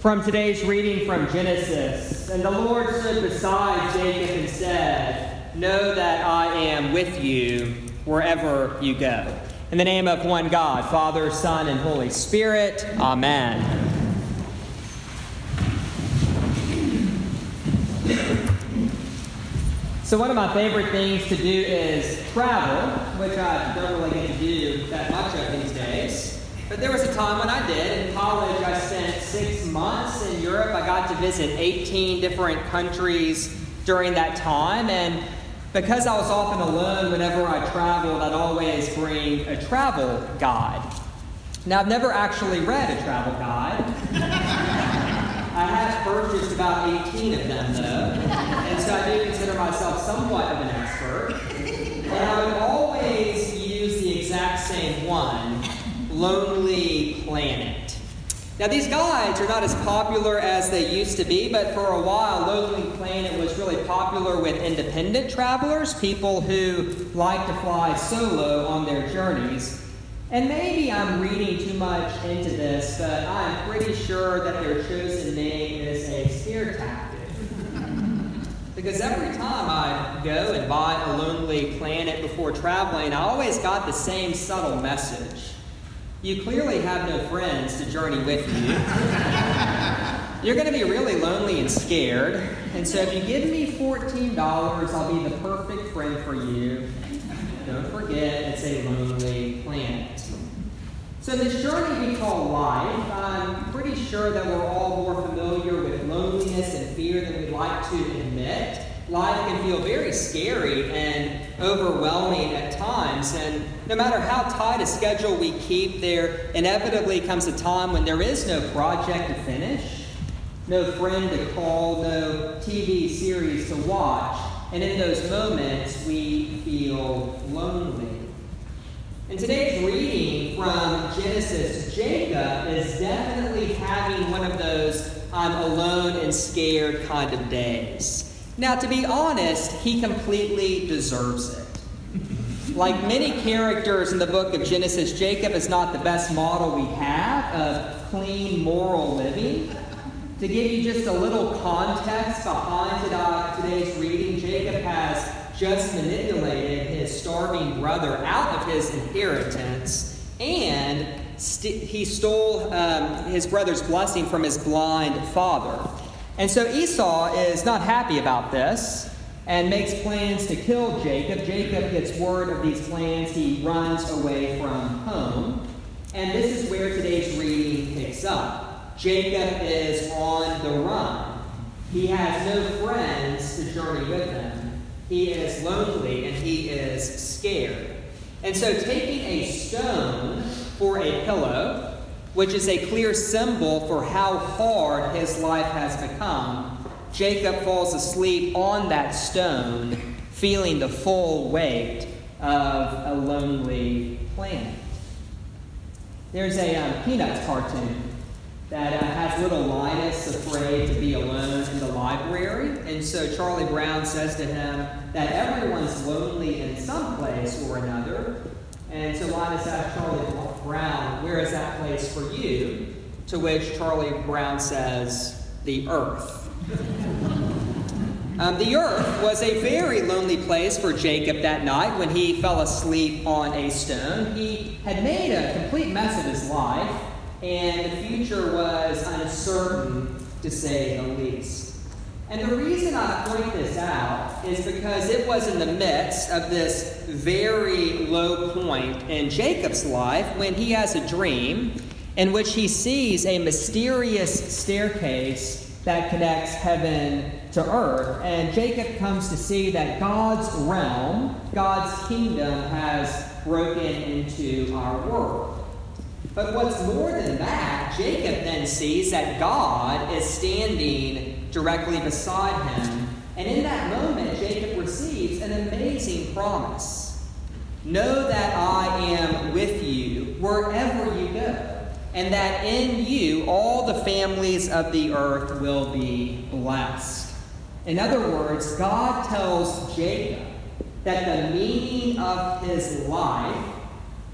From today's reading from Genesis, and the Lord stood beside Jacob and said, Know that I am with you wherever you go. In the name of one God, Father, Son, and Holy Spirit, Amen. So, one of my favorite things to do is travel, which I don't really get to do that much of these days. But there was a time when I did. In college, I spent six months in Europe. I got to visit 18 different countries during that time. And because I was often alone whenever I traveled, I'd always bring a travel guide. Now, I've never actually read a travel guide. I have purchased about 18 of them, though. And so I do consider myself somewhat of an expert. And I would always use the exact same one Lonely Planet. Now, these guides are not as popular as they used to be, but for a while, Lonely Planet was really popular with independent travelers, people who like to fly solo on their journeys. And maybe I'm reading too much into this, but I'm pretty sure that their chosen name is a scare tactic. because every time I go and buy a Lonely Planet before traveling, I always got the same subtle message. You clearly have no friends to journey with you. You're going to be really lonely and scared. And so if you give me $14, I'll be the perfect friend for you. Don't forget, it's a lonely planet. So, this journey we call life, I'm pretty sure that we're all more familiar with loneliness and fear than we'd like to admit life can feel very scary and overwhelming at times. And no matter how tight a schedule we keep, there inevitably comes a time when there is no project to finish, no friend to call, no TV series to watch. And in those moments, we feel lonely. And today's reading from Genesis, Jacob is definitely having one of those I'm alone and scared kind of days. Now, to be honest, he completely deserves it. Like many characters in the book of Genesis, Jacob is not the best model we have of clean moral living. To give you just a little context behind today's reading, Jacob has just manipulated his starving brother out of his inheritance, and st- he stole um, his brother's blessing from his blind father. And so Esau is not happy about this and makes plans to kill Jacob. Jacob gets word of these plans. He runs away from home. And this is where today's reading picks up. Jacob is on the run. He has no friends to journey with him. He is lonely and he is scared. And so, taking a stone for a pillow, which is a clear symbol for how hard his life has become, Jacob falls asleep on that stone, feeling the full weight of a lonely planet. There's a um, Peanuts cartoon that uh, has little Linus afraid to be alone in the library. And so Charlie Brown says to him that everyone's lonely in some place or another. And so Linus asks Charlie Brown, Where is that place for you? To which Charlie Brown says, The earth. Um, the earth was a very lonely place for Jacob that night when he fell asleep on a stone. He had made a complete mess of his life, and the future was uncertain, to say the least. And the reason I point this out is because it was in the midst of this very low point in Jacob's life when he has a dream in which he sees a mysterious staircase that connects heaven to earth. And Jacob comes to see that God's realm, God's kingdom, has broken into our world. But what's more than that, Jacob then sees that God is standing directly beside him. And in that moment, Jacob receives an amazing promise Know that I am with you wherever you go, and that in you all the families of the earth will be blessed. In other words, God tells Jacob that the meaning of his life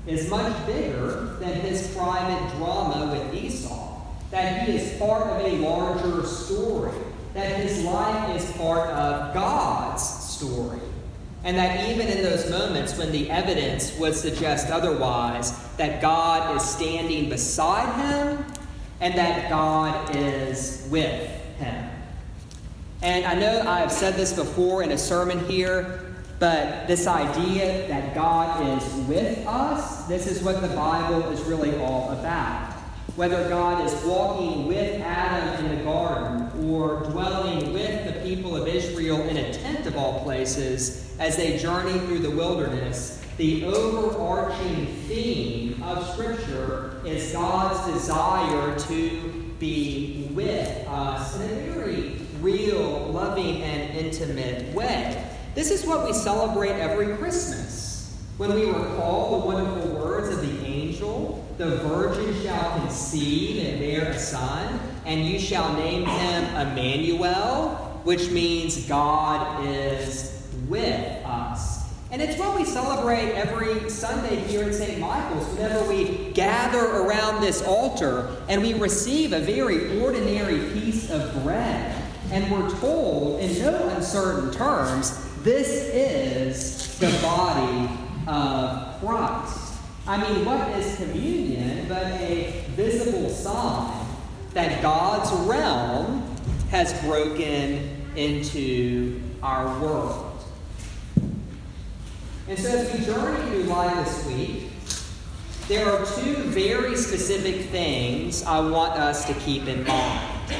is much bigger than his private drama with Esau, that he is part of a larger story, that his life is part of God's story. And that even in those moments when the evidence would suggest otherwise, that God is standing beside him and that God is with him. And I know I've said this before in a sermon here, but this idea that God is with us, this is what the Bible is really all about. Whether God is walking with Adam in the garden or dwelling with the people of Israel in a tent of all places as they journey through the wilderness, the overarching theme of Scripture is God's desire to be with us in a very real, loving, and intimate way. This is what we celebrate every Christmas. When we recall the wonderful words of the angel, the virgin shall conceive and bear a son, and you shall name him Emmanuel, which means God is with us. And it's what we celebrate every Sunday here in St. Michael's whenever we gather around this altar and we receive a very ordinary piece of bread. And we're told in no uncertain terms this is the body of Christ. I mean, what is communion but a visible sign that God's realm has broken into our world? And so, as we journey through life this week, there are two very specific things I want us to keep in mind.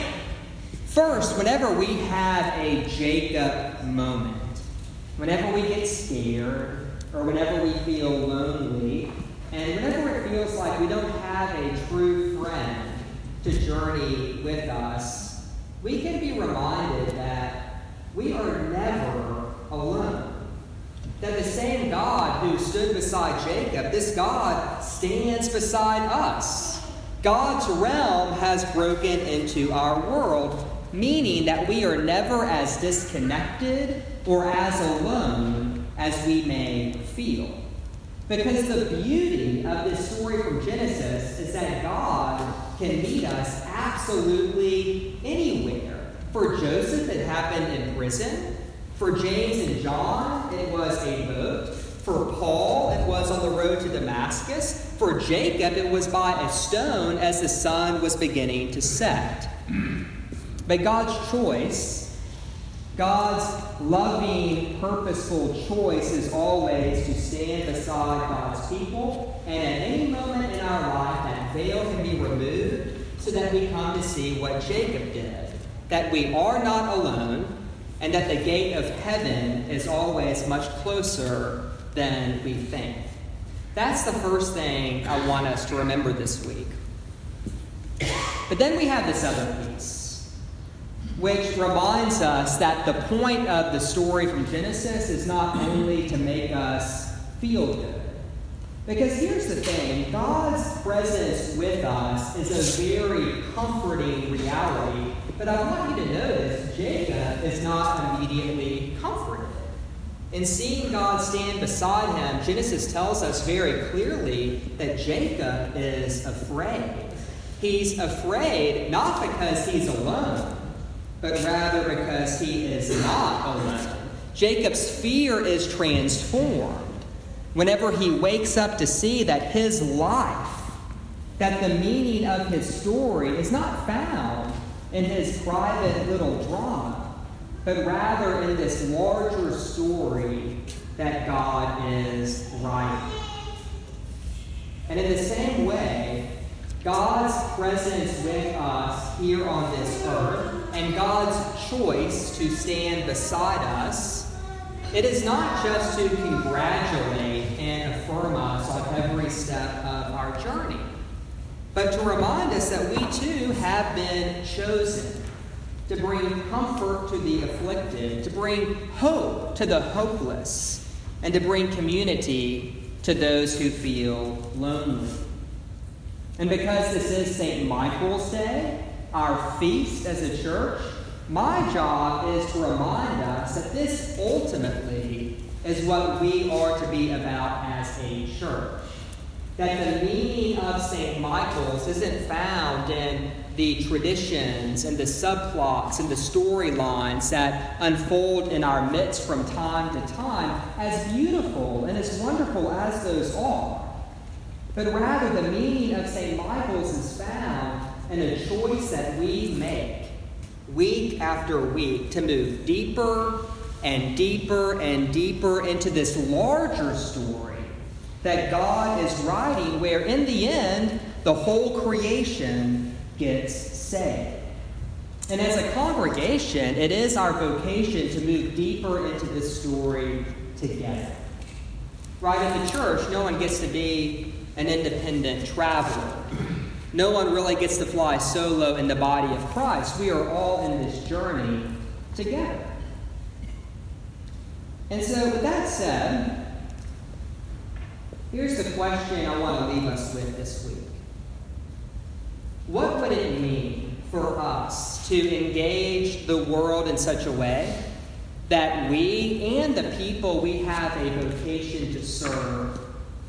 First, whenever we have a Jacob moment, Whenever we get scared, or whenever we feel lonely, and whenever it feels like we don't have a true friend to journey with us, we can be reminded that we are never alone. That the same God who stood beside Jacob, this God stands beside us. God's realm has broken into our world, meaning that we are never as disconnected or as alone as we may feel. Because the beauty of this story from Genesis is that God can meet us absolutely anywhere. For Joseph, it happened in prison. For James and John, it was a boat. For Paul, it was on the road to Damascus. For Jacob, it was by a stone as the sun was beginning to set. But God's choice God's loving, purposeful choice is always to stand beside God's people, and at any moment in our life, that veil can be removed so that we come to see what Jacob did that we are not alone, and that the gate of heaven is always much closer than we think. That's the first thing I want us to remember this week. But then we have this other piece which reminds us that the point of the story from Genesis is not only to make us feel good. Because here's the thing God's presence with us is a very comforting reality, but I want you to notice Jacob is not immediately comforted. In seeing God stand beside him, Genesis tells us very clearly that Jacob is afraid. He's afraid not because he's alone, but rather because he is not alone. Jacob's fear is transformed whenever he wakes up to see that his life, that the meaning of his story is not found in his private little drama, but rather in this larger story that God is writing. And in the same way, God's presence with us here on this earth and God's choice to stand beside us, it is not just to congratulate and affirm us on every step of our journey, but to remind us that we too have been chosen. to bring comfort to the afflicted, to bring hope to the hopeless, and to bring community to those who feel lonely. And because this is St. Michael's Day, our feast as a church, my job is to remind us that this ultimately is what we are to be about as a church. That the meaning of St. Michael's isn't found in the traditions and the subplots and the storylines that unfold in our midst from time to time, as beautiful and as wonderful as those are. But rather, the meaning of St. Michael's is found in a choice that we make week after week to move deeper and deeper and deeper into this larger story that God is writing, where in the end, the whole creation gets saved. And as a congregation, it is our vocation to move deeper into this story together. Right in the church, no one gets to be an independent traveler. No one really gets to fly solo in the body of Christ. We are all in this journey together. And so, with that said, here's the question I want to leave us with this week What would it mean for us to engage the world in such a way that we and the people we have a vocation to serve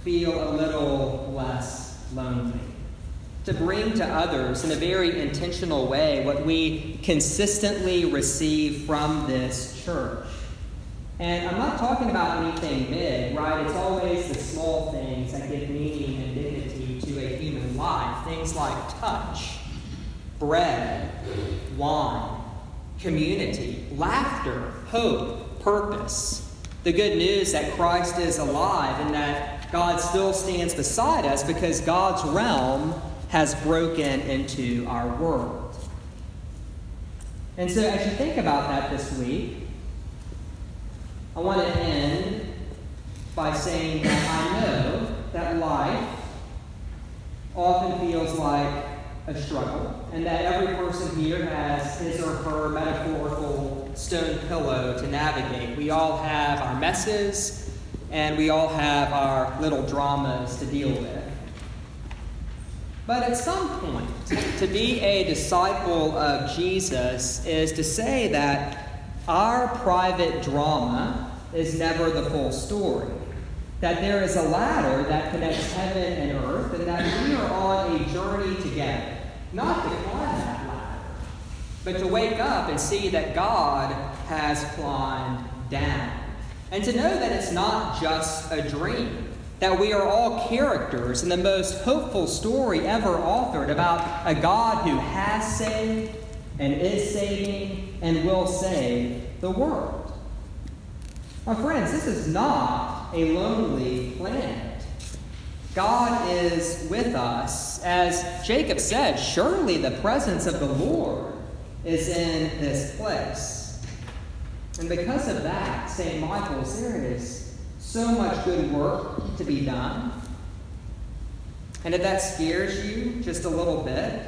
feel a little less lonely? To bring to others in a very intentional way what we consistently receive from this church. And I'm not talking about anything big, right? It's always the small things that give meaning and dignity to a human life. Things like touch, bread, wine, community, laughter, hope, purpose. The good news that Christ is alive and that God still stands beside us because God's realm has broken into our world. And so, as you think about that this week, I want to end by saying that I know that life often feels like a struggle, and that every person here has his or her metaphorical stone pillow to navigate. We all have our messes, and we all have our little dramas to deal with. But at some point, to be a disciple of Jesus is to say that our private drama is never the full story. That there is a ladder that connects heaven and earth, and that we are on a journey together. Not to climb that ladder, but to wake up and see that God has climbed down. And to know that it's not just a dream that we are all characters in the most hopeful story ever authored about a God who has saved and is saving and will save the world. My friends, this is not a lonely planet. God is with us. As Jacob said, surely the presence of the Lord is in this place. And because of that, St. Michael's, there is so much good work to be done. And if that scares you just a little bit,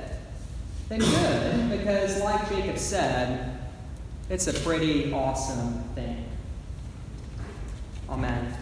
then good, because like Jacob said, it's a pretty awesome thing. Amen.